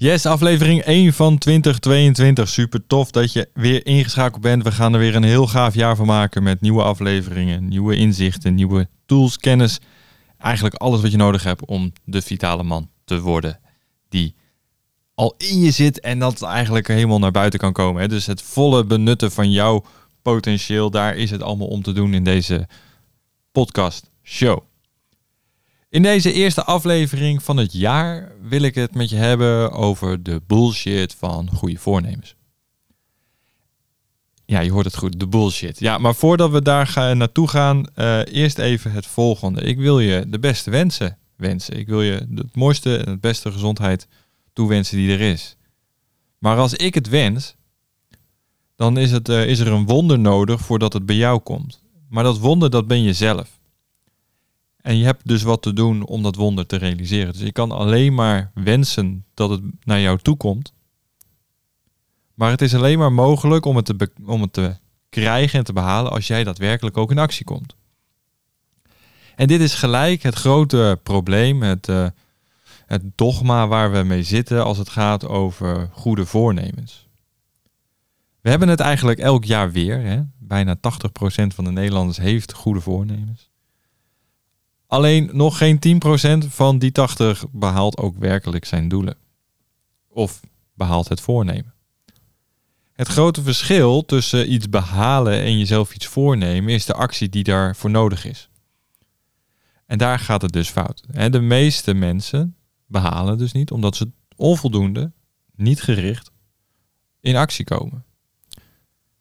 Yes, aflevering 1 van 2022. Super tof dat je weer ingeschakeld bent. We gaan er weer een heel gaaf jaar van maken met nieuwe afleveringen, nieuwe inzichten, nieuwe tools, kennis. Eigenlijk alles wat je nodig hebt om de vitale man te worden die al in je zit en dat eigenlijk helemaal naar buiten kan komen. Dus het volle benutten van jouw potentieel, daar is het allemaal om te doen in deze podcast show. In deze eerste aflevering van het jaar wil ik het met je hebben over de bullshit van goede voornemens. Ja, je hoort het goed, de bullshit. Ja, maar voordat we daar gaan, naartoe gaan, uh, eerst even het volgende. Ik wil je de beste wensen wensen. Ik wil je de mooiste en het beste gezondheid toewensen die er is. Maar als ik het wens, dan is, het, uh, is er een wonder nodig voordat het bij jou komt. Maar dat wonder, dat ben je zelf. En je hebt dus wat te doen om dat wonder te realiseren. Dus je kan alleen maar wensen dat het naar jou toe komt. Maar het is alleen maar mogelijk om het te, om het te krijgen en te behalen als jij daadwerkelijk ook in actie komt. En dit is gelijk het grote probleem, het, uh, het dogma waar we mee zitten als het gaat over goede voornemens. We hebben het eigenlijk elk jaar weer. Hè? Bijna 80% van de Nederlanders heeft goede voornemens. Alleen nog geen 10% van die 80 behaalt ook werkelijk zijn doelen. Of behaalt het voornemen. Het grote verschil tussen iets behalen en jezelf iets voornemen is de actie die daarvoor nodig is. En daar gaat het dus fout. De meeste mensen behalen dus niet omdat ze onvoldoende, niet gericht, in actie komen.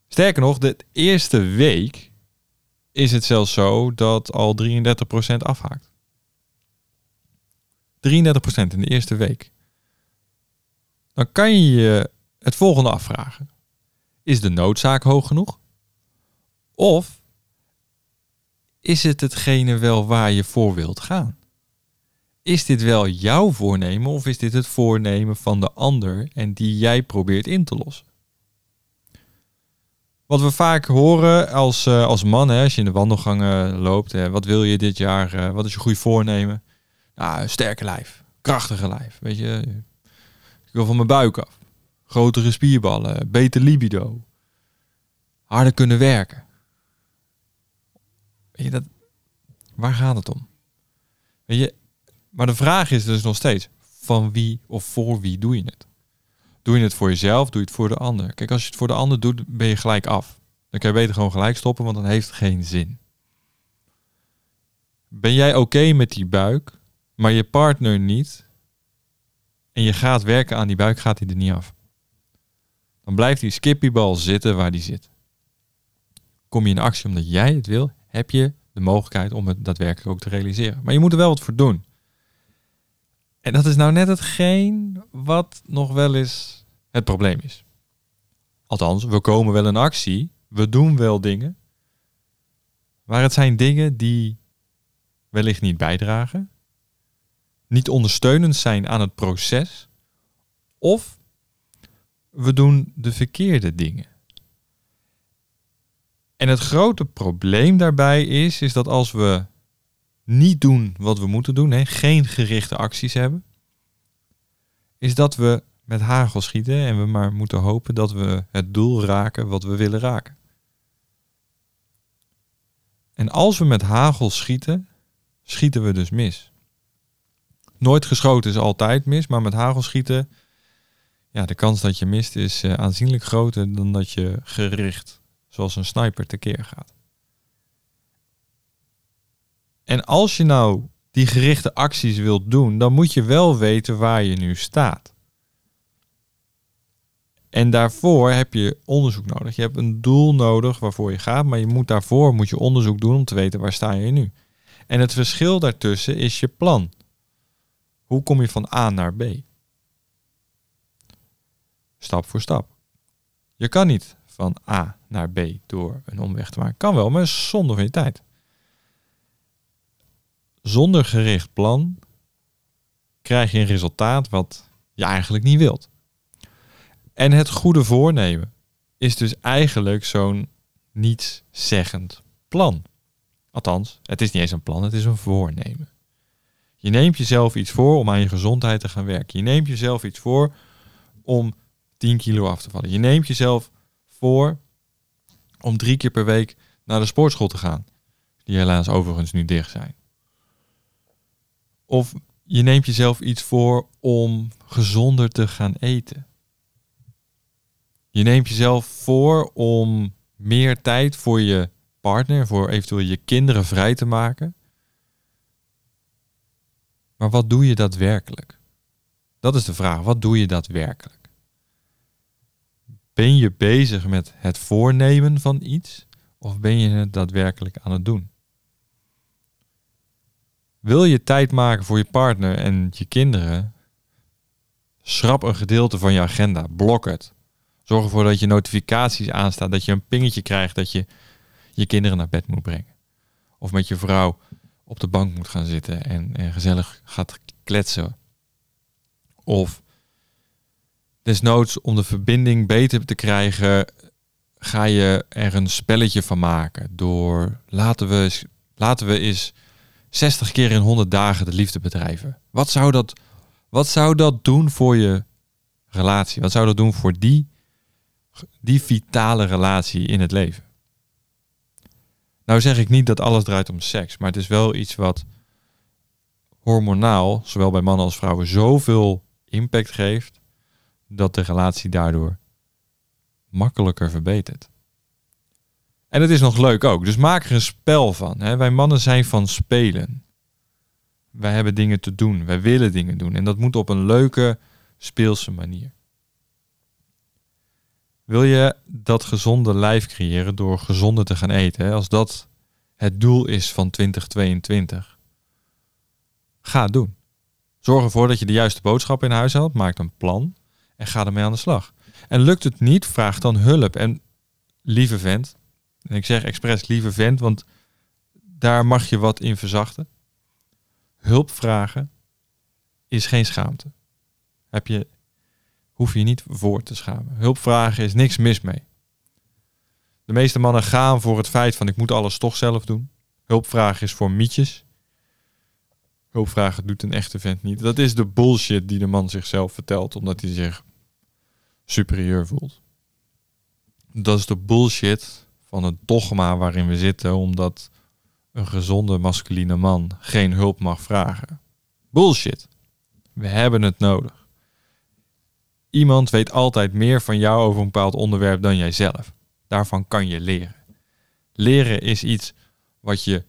Sterker nog, de eerste week is het zelfs zo dat al 33% afhaakt. 33% in de eerste week. Dan kan je je het volgende afvragen. Is de noodzaak hoog genoeg? Of is het hetgene wel waar je voor wilt gaan? Is dit wel jouw voornemen of is dit het voornemen van de ander en die jij probeert in te lossen? Wat we vaak horen als, uh, als man, hè, als je in de wandelgangen loopt, hè, wat wil je dit jaar, uh, wat is je goede voornemen? Nou, sterke lijf, krachtige lijf, weet je. Ik wil van mijn buik af. Grotere spierballen, beter libido. Harder kunnen werken. Weet je, dat, waar gaat het om? Weet je, maar de vraag is dus nog steeds, van wie of voor wie doe je het? Doe je het voor jezelf, doe je het voor de ander. Kijk, als je het voor de ander doet, ben je gelijk af. Dan kan je beter gewoon gelijk stoppen, want dan heeft het geen zin. Ben jij oké met die buik, maar je partner niet, en je gaat werken aan die buik, gaat hij er niet af. Dan blijft die skippybal zitten waar die zit. Kom je in actie omdat jij het wil, heb je de mogelijkheid om het daadwerkelijk ook te realiseren. Maar je moet er wel wat voor doen. En dat is nou net hetgeen wat nog wel eens het probleem is. Althans, we komen wel in actie, we doen wel dingen, maar het zijn dingen die wellicht niet bijdragen, niet ondersteunend zijn aan het proces, of we doen de verkeerde dingen. En het grote probleem daarbij is, is dat als we niet doen wat we moeten doen, hè, geen gerichte acties hebben, is dat we met hagel schieten en we maar moeten hopen dat we het doel raken wat we willen raken. En als we met hagel schieten, schieten we dus mis. Nooit geschoten is altijd mis, maar met hagel schieten, ja, de kans dat je mist is uh, aanzienlijk groter dan dat je gericht, zoals een sniper, tekeer gaat. En als je nou die gerichte acties wilt doen, dan moet je wel weten waar je nu staat. En daarvoor heb je onderzoek nodig. Je hebt een doel nodig waarvoor je gaat, maar je moet daarvoor moet je onderzoek doen om te weten waar sta je nu. En het verschil daartussen is je plan. Hoe kom je van A naar B? Stap voor stap. Je kan niet van A naar B door een omweg te maken. Kan wel, maar zonder van je tijd zonder gericht plan krijg je een resultaat wat je eigenlijk niet wilt. En het goede voornemen is dus eigenlijk zo'n nietszeggend plan. Althans, het is niet eens een plan, het is een voornemen. Je neemt jezelf iets voor om aan je gezondheid te gaan werken. Je neemt jezelf iets voor om 10 kilo af te vallen. Je neemt jezelf voor om drie keer per week naar de sportschool te gaan. Die helaas overigens nu dicht zijn. Of je neemt jezelf iets voor om gezonder te gaan eten. Je neemt jezelf voor om meer tijd voor je partner, voor eventueel je kinderen vrij te maken. Maar wat doe je daadwerkelijk? Dat is de vraag. Wat doe je daadwerkelijk? Ben je bezig met het voornemen van iets of ben je het daadwerkelijk aan het doen? Wil je tijd maken voor je partner en je kinderen? Schrap een gedeelte van je agenda. Blok het. Zorg ervoor dat je notificaties aanstaan, dat je een pingetje krijgt dat je je kinderen naar bed moet brengen. Of met je vrouw op de bank moet gaan zitten en, gezellig gaat kletsen. Of desnoods om de verbinding beter te krijgen, ga je er een spelletje van maken. Door laten we, laten we eens 60 keer in 100 dagen de liefde bedrijven. Wat zou dat, wat zou dat doen voor je relatie? Wat zou dat doen voor die, die vitale relatie in het leven? Nou zeg ik niet dat alles draait om seks, maar het is wel iets wat hormonaal, zowel bij mannen als vrouwen, zoveel impact geeft dat de relatie daardoor makkelijker verbetert. En het is nog leuk ook, dus maak er een spel van. Hè? Wij mannen zijn van spelen. Wij hebben dingen te doen, wij willen dingen doen en dat moet op een leuke, speelse manier. Wil je dat gezonde lijf creëren door gezonder te gaan eten, als dat het doel is van 2022, ga het doen. Zorg ervoor dat je de juiste boodschap in huis haalt, maak een plan en ga ermee aan de slag. En lukt het niet, vraag dan hulp. En lieve vent, en ik zeg expres lieve vent, want daar mag je wat in verzachten. Hulp vragen is geen schaamte. Heb je hoef je niet voor te schamen. Hulpvragen is niks mis mee. De meeste mannen gaan voor het feit van ik moet alles toch zelf doen. Hulpvragen is voor mietjes. Hulpvragen doet een echte vent niet. Dat is de bullshit die de man zichzelf vertelt omdat hij zich superieur voelt. Dat is de bullshit van het dogma waarin we zitten omdat een gezonde masculine man geen hulp mag vragen. Bullshit. We hebben het nodig. Iemand weet altijd meer van jou over een bepaald onderwerp dan jijzelf. Daarvan kan je leren. Leren is iets wat je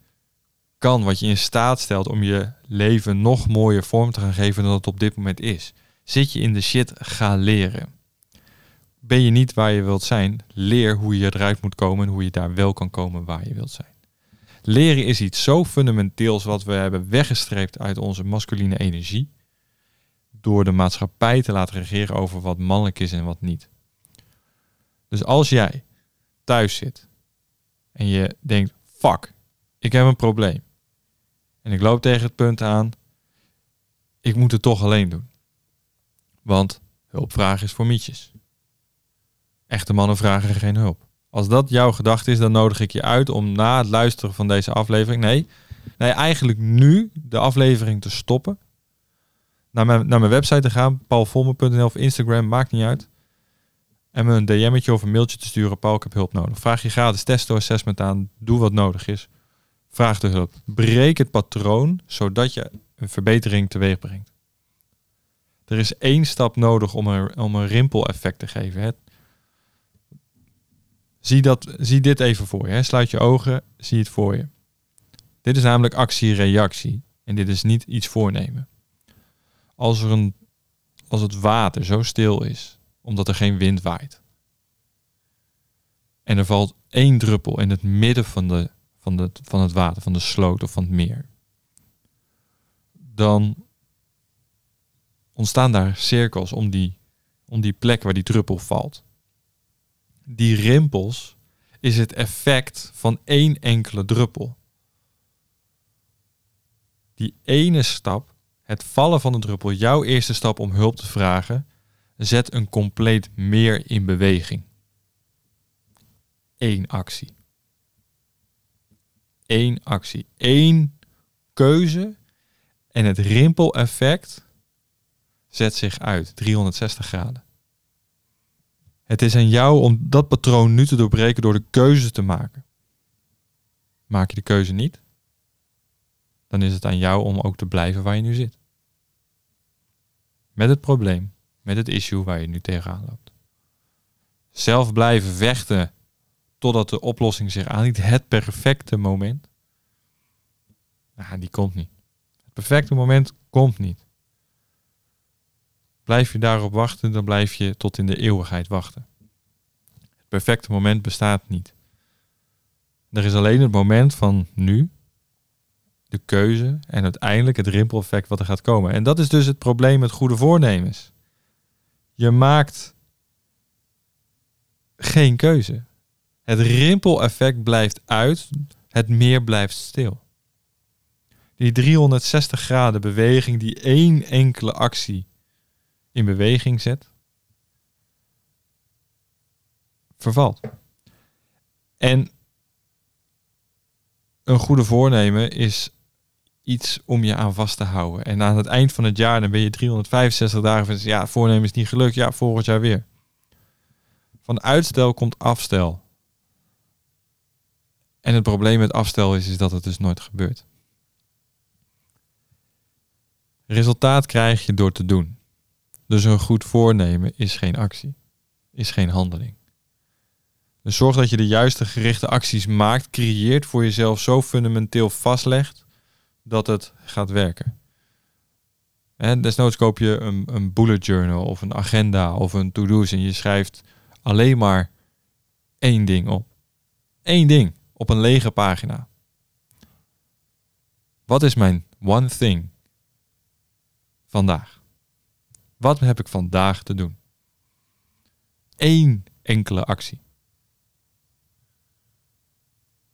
kan, wat je in staat stelt om je leven nog mooier vorm te gaan geven dan het op dit moment is. Zit je in de shit, ga leren. Ben je niet waar je wilt zijn, leer hoe je eruit moet komen en hoe je daar wel kan komen waar je wilt zijn. Leren is iets zo fundamenteels wat we hebben weggestreept uit onze masculine energie door de maatschappij te laten regeren over wat mannelijk is en wat niet. Dus als jij thuis zit en je denkt, fuck, ik heb een probleem. En ik loop tegen het punt aan, ik moet het toch alleen doen. Want hulpvraag is voor mietjes. Echte mannen vragen geen hulp. Als dat jouw gedachte is, dan nodig ik je uit om na het luisteren van deze aflevering, nee, nee eigenlijk nu de aflevering te stoppen naar mijn, naar mijn website te gaan, paulvolmer.nl of Instagram, maakt niet uit. En me een DM'tje of een mailtje te sturen, Paul, ik heb hulp nodig. Vraag je gratis testo-assessment aan, doe wat nodig is. Vraag de hulp. Breek het patroon, zodat je een verbetering teweeg brengt. Er is één stap nodig om een, om een rimpel-effect te geven. Hè. Zie, dat, zie dit even voor je. Hè. Sluit je ogen, zie het voor je. Dit is namelijk actie-reactie. En dit is niet iets voornemen als, er een, als het water zo stil is, omdat er geen wind waait. En er valt één druppel in het midden van, de, van, de, van het water, van de sloot of van het meer. Dan ontstaan daar cirkels om die, om die plek waar die druppel valt. Die rimpels is het effect van één enkele druppel. Die ene stap het vallen van de druppel, jouw eerste stap om hulp te vragen, zet een compleet meer in beweging. Eén actie. Eén actie. Eén keuze en het rimpeleffect zet zich uit 360 graden. Het is aan jou om dat patroon nu te doorbreken door de keuze te maken. Maak je de keuze niet, dan is het aan jou om ook te blijven waar je nu zit. Met het probleem, met het issue waar je nu tegenaan loopt. Zelf blijven vechten totdat de oplossing zich aanbiedt, het perfecte moment. Nou, die komt niet. Het perfecte moment komt niet. Blijf je daarop wachten, dan blijf je tot in de eeuwigheid wachten. Het perfecte moment bestaat niet. Er is alleen het moment van nu, de keuze en uiteindelijk het rimpeleffect wat er gaat komen. En dat is dus het probleem met goede voornemens. Je maakt geen keuze. Het rimpeleffect blijft uit, het meer blijft stil. Die 360 graden beweging die één enkele actie in beweging zet, vervalt. En een goede voornemen is iets om je aan vast te houden. En aan het eind van het jaar, dan ben je 365 dagen van, ja, voornemen is niet gelukt, ja, volgend jaar weer. Van uitstel komt afstel. En het probleem met afstel is, is dat het dus nooit gebeurt. Resultaat krijg je door te doen. Dus een goed voornemen is geen actie, is geen handeling. Dus zorg dat je de juiste gerichte acties maakt, creëert voor jezelf zo fundamenteel vastlegt dat het gaat werken. En desnoods koop je een, een bullet journal of een agenda of een to-do's en je schrijft alleen maar één ding op. Eén ding op een lege pagina. Wat is mijn one thing vandaag? Wat heb ik vandaag te doen? Eén enkele actie.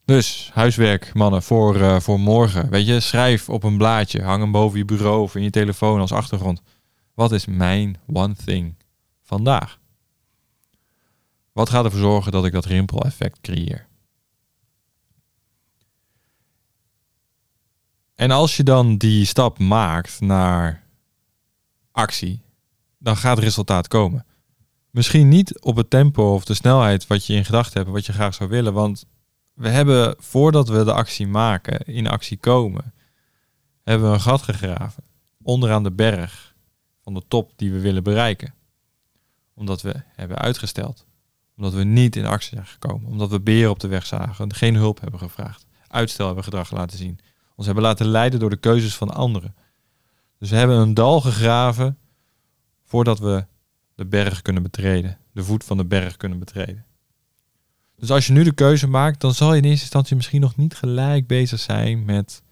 Dus huiswerk, mannen, voor, uh, voor morgen. Weet je, schrijf op een blaadje, hang hem boven je bureau of in je telefoon als achtergrond. Wat is mijn one thing vandaag? Wat gaat ervoor zorgen dat ik dat rimpeleffect creëer? En als je dan die stap maakt naar actie, dan gaat het resultaat komen. Misschien niet op het tempo of de snelheid wat je in gedachten hebt, wat je graag zou willen. Want we hebben, voordat we de actie maken, in actie komen, hebben we een gat gegraven. Onderaan de berg van de top die we willen bereiken. Omdat we hebben uitgesteld. Omdat we niet in actie zijn gekomen. Omdat we beren op de weg zagen. Geen hulp hebben gevraagd. Uitstel hebben gedrag laten zien. Ons hebben laten leiden door de keuzes van anderen. Dus we hebben een dal gegraven voordat we de berg kunnen betreden, de voet van de berg kunnen betreden. Dus als je nu de keuze maakt, dan zal je in eerste instantie misschien nog niet gelijk bezig zijn met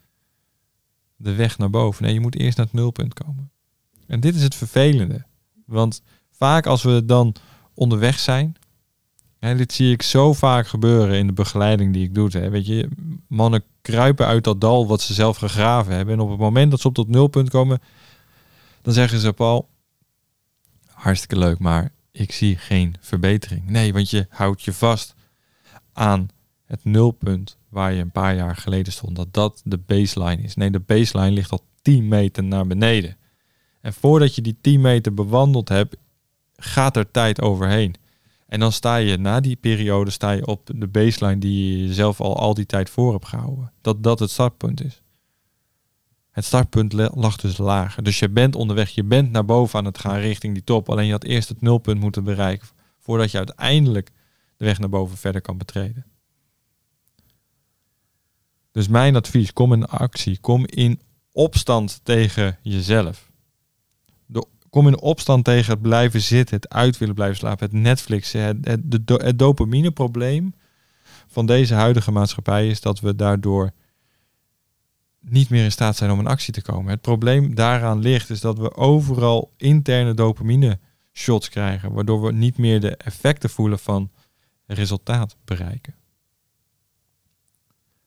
de weg naar boven. Nee, je moet eerst naar het nulpunt komen. En dit is het vervelende. Want vaak als we dan onderweg zijn, en dit zie ik zo vaak gebeuren in de begeleiding die ik doe. Hè. Weet je, mannen kruipen uit dat dal wat ze zelf gegraven hebben. En op het moment dat ze op dat nulpunt komen, dan zeggen ze, Paul, hartstikke leuk, maar ik zie geen verbetering. Nee, want je houdt je vast aan het nulpunt waar je een paar jaar geleden stond. Dat dat de baseline is. Nee, de baseline ligt al 10 meter naar beneden. En voordat je die 10 meter bewandeld hebt, gaat er tijd overheen. En dan sta je na die periode sta je op de baseline die je zelf al al die tijd voor hebt gehouden. Dat dat het startpunt is. Het startpunt lag dus lager. Dus je bent onderweg, je bent naar boven aan het gaan richting die top. Alleen je had eerst het nulpunt moeten bereiken voordat je uiteindelijk de weg naar boven verder kan betreden. Dus mijn advies, kom in actie, kom in opstand tegen jezelf. kom in opstand tegen het blijven zitten, het uit willen blijven slapen, het Netflixen, het, het, het dopamineprobleem van deze huidige maatschappij is dat we daardoor niet meer in staat zijn om in actie te komen. Het probleem daaraan ligt is dat we overal interne dopamine shots krijgen, waardoor we niet meer de effecten voelen van resultaat bereiken.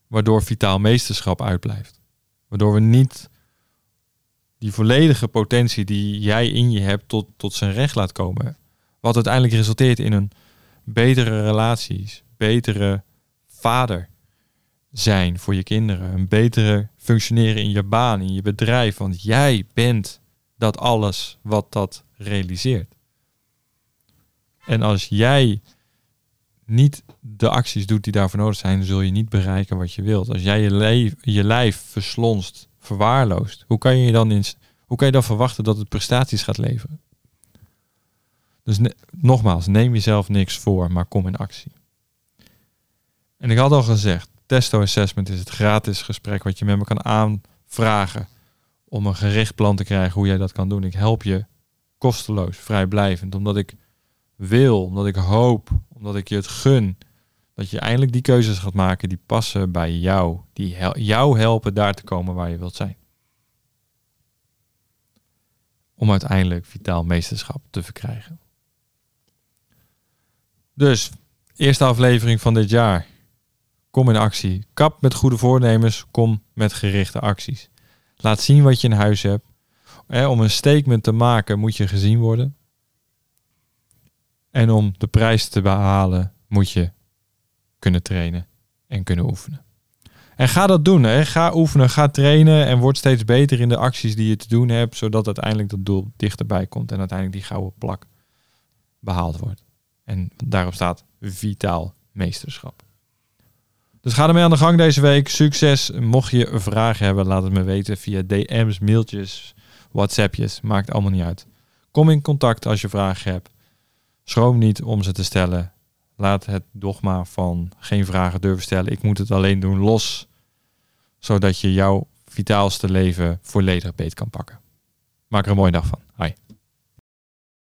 Waardoor vitaal meesterschap uitblijft. Waardoor we niet die volledige potentie die jij in je hebt tot, tot zijn recht laat komen. Wat uiteindelijk resulteert in een betere relaties, betere vader zijn voor je kinderen. Een betere functioneren in je baan, in je bedrijf. Want jij bent dat alles wat dat realiseert. En als jij niet de acties doet die daarvoor nodig zijn, zul je niet bereiken wat je wilt. Als jij je, lijf, je lijf verslonst, verwaarloost, hoe kan je dan in, hoe kan je dan verwachten dat het prestaties gaat leveren? Dus nogmaals, neem jezelf niks voor, maar kom in actie. En ik had al gezegd, Testo Assessment is het gratis gesprek wat je met me kan aanvragen om een gericht plan te krijgen hoe jij dat kan doen. Ik help je kosteloos, vrijblijvend, omdat ik wil, omdat ik hoop, omdat ik je het gun dat je eindelijk die keuzes gaat maken die passen bij jou, die jou helpen daar te komen waar je wilt zijn. Om uiteindelijk vitaal meesterschap te verkrijgen. Dus, eerste aflevering van dit jaar. Kom in actie. Kap met goede voornemens, kom met gerichte acties. Laat zien wat je in huis hebt. om een statement te maken moet je gezien worden. En om de prijs te behalen moet je kunnen trainen en kunnen oefenen. En ga dat doen. Ga oefenen, ga trainen en word steeds beter in de acties die je te doen hebt, zodat uiteindelijk dat doel dichterbij komt en uiteindelijk die gouden plak behaald wordt. En daarop staat vitaal meesterschap. Dus ga ermee aan de gang deze week. Succes. Mocht je vragen hebben, laat het me weten via DM's, mailtjes, WhatsAppjes. Maakt allemaal niet uit. Kom in contact als je vragen hebt. Schroom niet om ze te stellen. Laat het dogma van geen vragen durven stellen. Ik moet het alleen doen los. Zodat je jouw vitaalste leven volledig beet kan pakken. Maak er een mooie dag van.